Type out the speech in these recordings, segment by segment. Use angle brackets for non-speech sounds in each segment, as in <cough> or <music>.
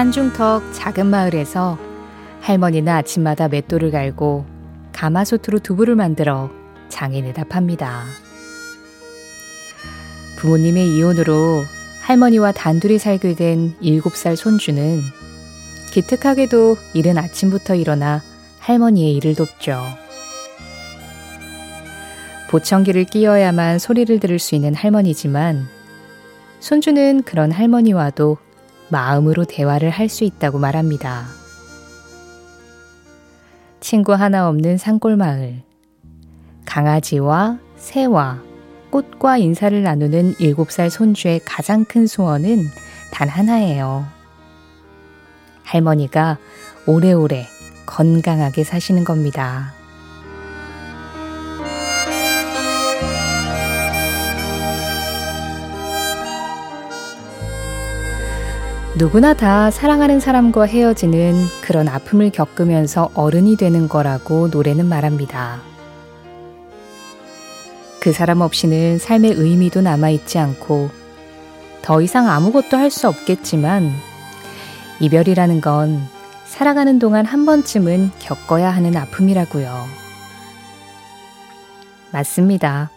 산중턱 작은 마을에서 할머니는 아침마다 맷돌을 갈고 가마솥으로 두부를 만들어 장인에다 팝니다. 부모님의 이혼으로 할머니와 단둘이 살게 된 7살 손주는 기특하게도 이른 아침부터 일어나 할머니의 일을 돕죠. 보청기를 끼어야만 소리를 들을 수 있는 할머니지만 손주는 그런 할머니와도 마음으로 대화를 할 수 있다고 말합니다. 친구 하나 없는 산골 마을. 강아지와 새와 꽃과 인사를 나누는 7살 손주의 가장 큰 소원은 단 하나예요. 할머니가 오래오래 건강하게 사시는 겁니다. 누구나 다 사랑하는 사람과 헤어지는 그런 아픔을 겪으면서 어른이 되는 거라고 노래는 말합니다. 그 사람 없이는 삶의 의미도 남아있지 않고 더 이상 아무것도 할 수 없겠지만 이별이라는 건 살아가는 동안 한 번쯤은 겪어야 하는 아픔이라고요. 맞습니다.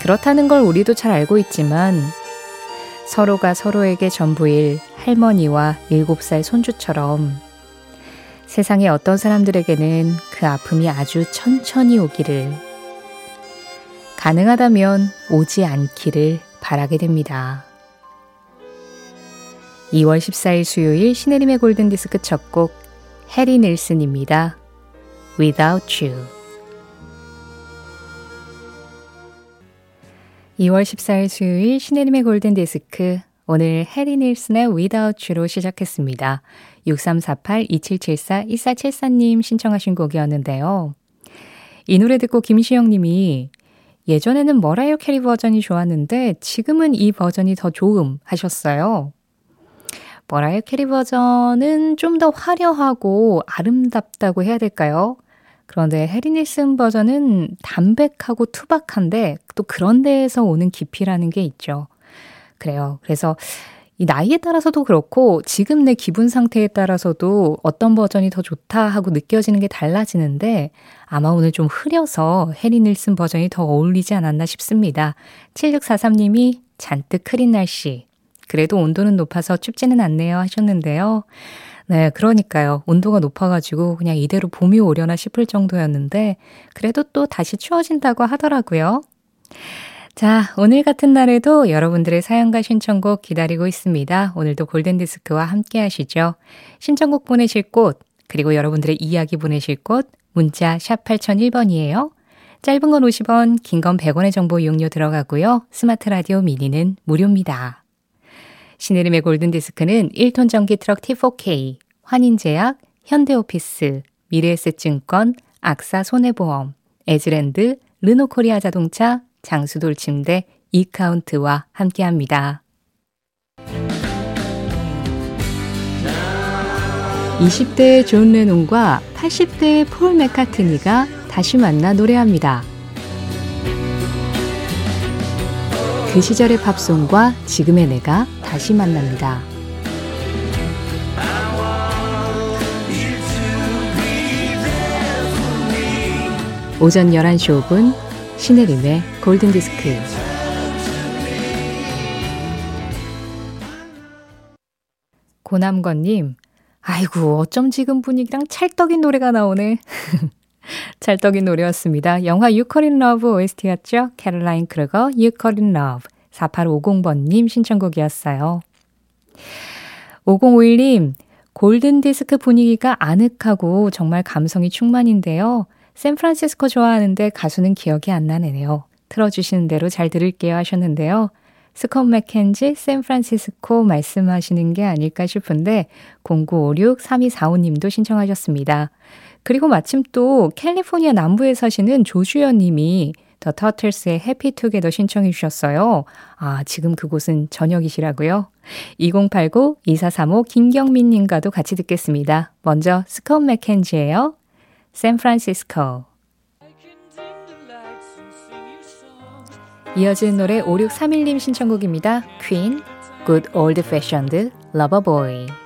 그렇다는 걸 우리도 잘 알고 있지만 서로가 서로에게 전부일 할머니와 7살 손주처럼 세상의 어떤 사람들에게는 그 아픔이 아주 천천히 오기를 가능하다면 오지 않기를 바라게 됩니다. 2월 14일 수요일 신혜림의 골든디스크 첫 곡 해리 닐슨입니다. Without You 2월 14일 수요일 신혜림의 골든디스크 오늘 해리 닐슨의 Without You로 시작했습니다. 6348-2774-1474님 신청하신 곡이었는데요. 이 노래 듣고 김시영 님이 예전에는 머라이어 캐리 버전이 좋았는데 지금은 이 버전이 더 좋음 하셨어요. 머라이어 캐리 버전은 좀 더 화려하고 아름답다고 해야 될까요? 그런데 해리 닐슨 버전은 담백하고 투박한데 또 그런 데에서 오는 깊이라는 게 있죠. 그래요. 그래서 이 나이에 따라서도 그렇고 지금 내 기분 상태에 따라서도 어떤 버전이 더 좋다 하고 느껴지는 게 달라지는데 아마 오늘 좀 흐려서 해리 닐슨 버전이 더 어울리지 않았나 싶습니다. 7643님이 잔뜩 흐린 날씨. 그래도 온도는 높아서 춥지는 않네요 하셨는데요. 네, 그러니까요. 온도가 높아가지고 그냥 이대로 봄이 오려나 싶을 정도였는데 그래도 또 다시 추워진다고 하더라고요. 자, 오늘 같은 날에도 여러분들의 사연과 신청곡 기다리고 있습니다. 오늘도 골든디스크와 함께 하시죠. 신청곡 보내실 곳, 그리고 여러분들의 이야기 보내실 곳, 문자 샵 8001번이에요. 짧은 건 50원, 긴 건 100원의 정보 이용료 들어가고요. 스마트 라디오 미니는 무료입니다. 신혜림의 골든디스크는 1톤 전기 트럭 T4K, 환인제약, 현대오피스, 미래에셋증권, 악사 손해보험, 에즈랜드, 르노코리아 자동차, 장수돌 침대 이카운트와 함께합니다. 20대의 존 레논과 80대의 폴 맥카트니가 다시 만나 노래합니다. 그 시절의 팝송과 지금의 내가 다시 만납니다. 오전 11시 5분 신혜림의 골든디스크 고남건님 아이고 어쩜 지금 분위기랑 찰떡인 노래가 나오네 <laughs> 찰떡인 노래였습니다. 영화 You Call It Love OST였죠. 캐롤라인 크루거 You Call It Love 4850번님 신청곡이었어요. 5051님 골든디스크 분위기가 아늑하고 정말 감성이 충만인데요. 샌프란시스코 좋아하는데 가수는 기억이 안 나네요. 틀어주시는 대로 잘 들을게요 하셨는데요. 스콘 맥켄지 샌프란시스코 말씀하시는 게 아닐까 싶은데 0956-3245님도 신청하셨습니다. 그리고 마침 또 캘리포니아 남부에 사시는 조주연 님이 더 터틀스의 해피투게더 신청해 주셨어요. 아, 지금 그곳은 저녁이시라고요? 2089-2435 김경민 님과도 같이 듣겠습니다. 먼저 스콘 맥켄지예요. 샌프란시스코 이어진 노래 5631님 신청곡입니다. 퀸, Good Old Fashioned Lover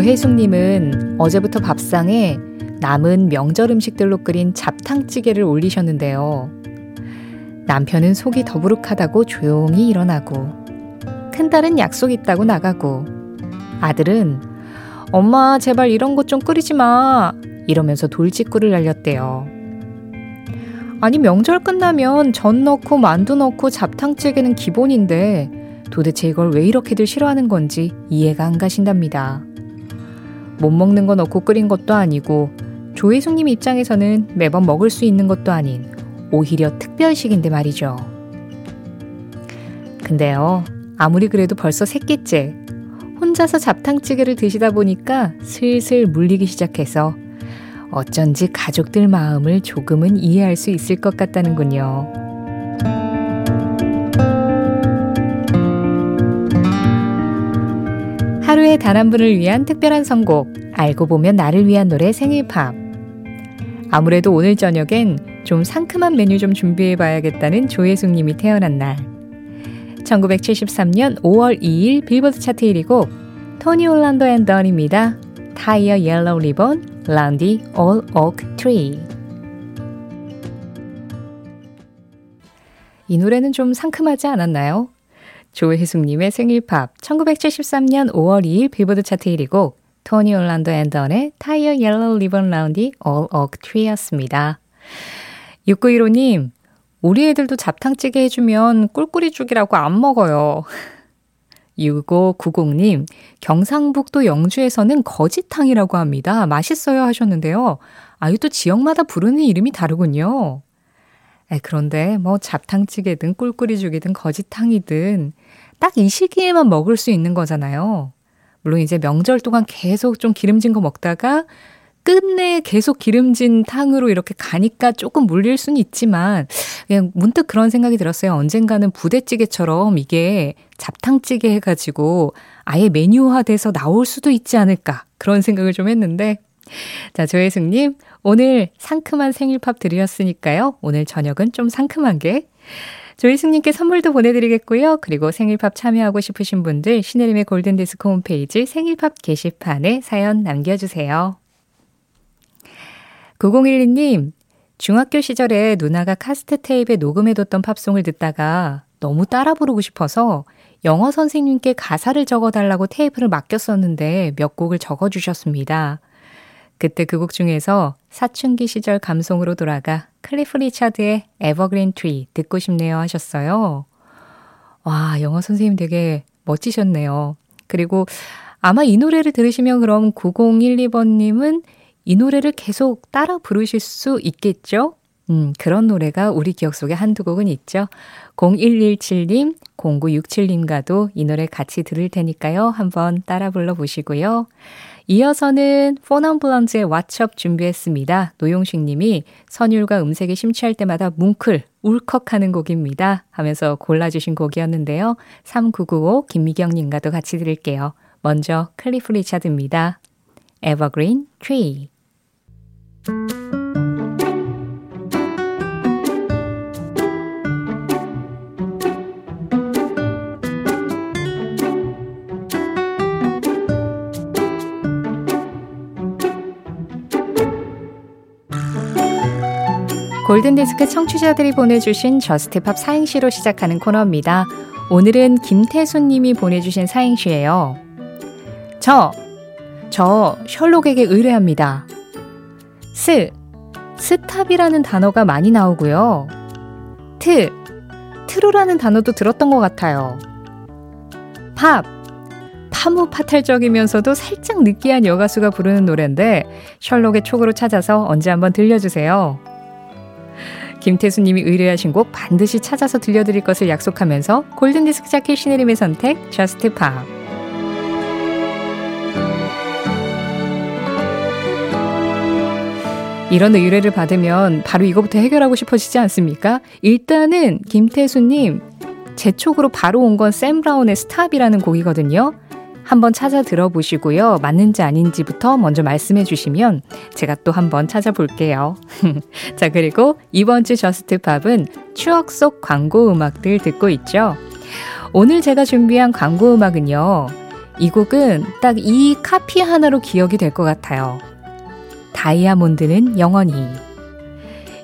조혜숙님은 어제부터 밥상에 남은 명절 음식들로 끓인 잡탕찌개를 올리셨는데요. 남편은 속이 더부룩하다고 조용히 일어나고, 큰딸은 약속 있다고 나가고, 아들은 엄마 제발 이런 것 좀 끓이지 마 이러면서 돌직구를 날렸대요. 아니 명절 끝나면 전 넣고 만두 넣고 잡탕찌개는 기본인데 도대체 이걸 왜 이렇게들 싫어하는 건지 이해가 안 가신답니다. 못 먹는 거 넣고 끓인 것도 아니고 조혜숙님 입장에서는 매번 먹을 수 있는 것도 아닌 오히려 특별식인데 말이죠. 근데요, 아무리 그래도 벌써 새끼째 혼자서 잡탕찌개를 드시다 보니까 슬슬 물리기 시작해서 어쩐지 가족들 마음을 조금은 이해할 수 있을 것 같다는군요. 하루에 단 한 분을 위한 특별한 선곡, 알고 보면 나를 위한 노래 생일팝. 아무래도 오늘 저녁엔 좀 상큼한 메뉴 좀 준비해 봐야겠다는 조혜숙 님이 태어난 날. 1973년 5월 2일 빌보드 차트 1위곡 토니 올란도 앤 던입니다. Tie a Yellow Ribbon Round the Ole Oak Tree 이 노래는 좀 상큼하지 않았나요? 조혜숙님의 생일팝 1973년 5월 2일 빌보드 차트 1위곡 토니 올란도 앤던의 Tie a Yellow Ribbon Round the Ole Oak Tree였습니다. 6915님, 우리 애들도 잡탕찌개 해주면 꿀꿀이죽이라고 안 먹어요. 6590님, 경상북도 영주에서는 거지탕이라고 합니다. 맛있어요 하셨는데요. 아, 이또 지역마다 부르는 이름이 다르군요. 에, 그런데 뭐 잡탕찌개든 꿀꿀이죽이든 거지탕이든 딱 이 시기에만 먹을 수 있는 거잖아요. 물론 이제 명절 동안 계속 좀 기름진 거 먹다가 끝내 계속 기름진 탕으로 이렇게 가니까 조금 물릴 수는 있지만 그냥 문득 그런 생각이 들었어요. 언젠가는 부대찌개처럼 이게 잡탕찌개 해가지고 아예 메뉴화돼서 나올 수도 있지 않을까 그런 생각을 좀 했는데 자 조혜숙님 오늘 상큼한 생일팝 드렸으니까요. 오늘 저녁은 좀 상큼하게 조희숙님께 선물도 보내드리겠고요. 그리고 생일팝 참여하고 싶으신 분들 신혜림의 골든디스크 홈페이지 생일팝 게시판에 사연 남겨주세요. 9012님, 중학교 시절에 누나가 카세트 테이프에 녹음해뒀던 팝송을 듣다가 너무 따라 부르고 싶어서 영어 선생님께 가사를 적어달라고 테이프를 맡겼었는데 몇 곡을 적어주셨습니다. 그때 그 곡 중에서 사춘기 시절 감성으로 돌아가 클리프 리차드의 Evergreen Tree 듣고 싶네요 하셨어요. 와, 영어 선생님 되게 멋지셨네요. 그리고 아마 이 노래를 들으시면 그럼 9012번님은 이 노래를 계속 따라 부르실 수 있겠죠? 음, 그런 노래가 우리 기억 속에 한두 곡은 있죠. 0117님, 0967님과도 이 노래 같이 들을 테니까요. 한번 따라 불러보시고요. 이어서는 포넘블런즈의 왓첩 준비했습니다. 노용식 님이 선율과 음색에 심취할 때마다 뭉클, 울컥하는 곡입니다. 하면서 골라주신 곡이었는데요. 3995 김미경 님과도 같이 들을게요. 먼저 클리프 리차드입니다. Evergreen Tree 골든디스크 청취자들이 보내주신 Just Pop 사행시로 시작하는 코너입니다. 오늘은 김태순 님이 보내주신 사행시예요. 저, 저 셜록에게 의뢰합니다. 스, stop이라는 단어가 많이 나오고요. 트, true라는 단어도 들었던 것 같아요. 팝, 팜므파탈적이면서도 살짝 느끼한 여가수가 부르는 노래인데 셜록의 촉으로 찾아서 언제 한번 들려주세요. 김태수님이 의뢰하신 곡 반드시 찾아서 들려드릴 것을 약속하면서 골든디스크 자켓 신혜림의 선택, Just Pop. 이런 의뢰를 받으면 바로 이거부터 해결하고 싶어지지 않습니까? 일단은 김태수님 제 촉으로 바로 온 건 샘 브라운의 Stop이라는 곡이거든요. 한번 찾아 들어보시고요. 맞는지 아닌지부터 먼저 말씀해 주시면 제가 또 한번 찾아볼게요. <laughs> 자, 그리고 이번 주 Just Pop은 추억 속 광고 음악들 듣고 있죠. 오늘 제가 준비한 광고 음악은요. 이 곡은 딱 이 카피 하나로 기억이 될 것 같아요. 다이아몬드는 영원히.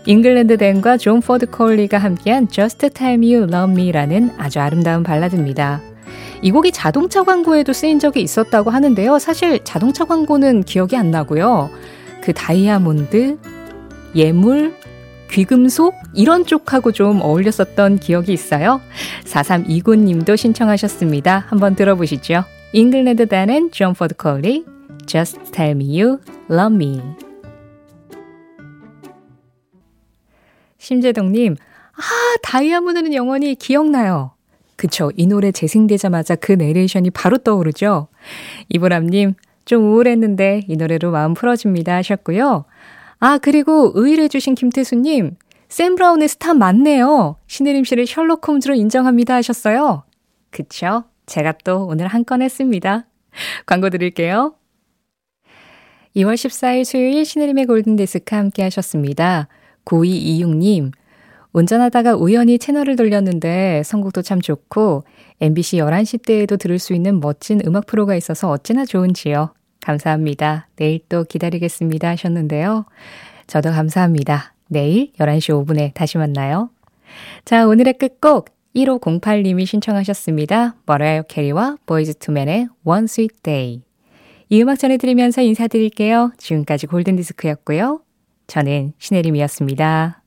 잉글랜드 댄과 존 포드 콜리가 함께한 Just Tell Me You Love Me라는 아주 아름다운 발라드입니다. 이 곡이 자동차 광고에도 쓰인 적이 있었다고 하는데요. 사실 자동차 광고는 기억이 안 나고요. 그 다이아몬드, 예물, 귀금속 이런 쪽하고 좀 어울렸었던 기억이 있어요. 4329 님도 신청하셨습니다. 한번 들어보시죠. 잉글랜드 댄 앤 존 포드 콜리, Just Tell Me You Love Me. 심재동님, 아, 다이아몬드는 영원히 기억나요. 그쵸. 이 노래 재생되자마자 그 내레이션이 바로 떠오르죠. 이보람님, 좀 우울했는데 이 노래로 마음 풀어줍니다 하셨고요. 아, 그리고 의뢰해주신 김태수님, 샘 브라운의 스타 맞네요. 신혜림 씨를 셜록 홈즈로 인정합니다 하셨어요. 그쵸. 제가 또 오늘 한 건 했습니다. 광고 드릴게요. 2월 14일 수요일 신혜림의 골든데스크 함께 하셨습니다. 9226님, 운전하다가 우연히 채널을 돌렸는데 선곡도 참 좋고 MBC 11시대에도 들을 수 있는 멋진 음악 프로가 있어서 어찌나 좋은지요. 감사합니다. 내일 또 기다리겠습니다 하셨는데요. 저도 감사합니다. 내일 11시 5분에 다시 만나요. 자, 오늘의 끝곡 1508님이 신청하셨습니다. 머라이어 캐리와 보이즈 투맨의 One Sweet Day. 이 음악 전해드리면서 인사드릴게요. 지금까지 골든디스크였고요. 저는 신혜림이었습니다.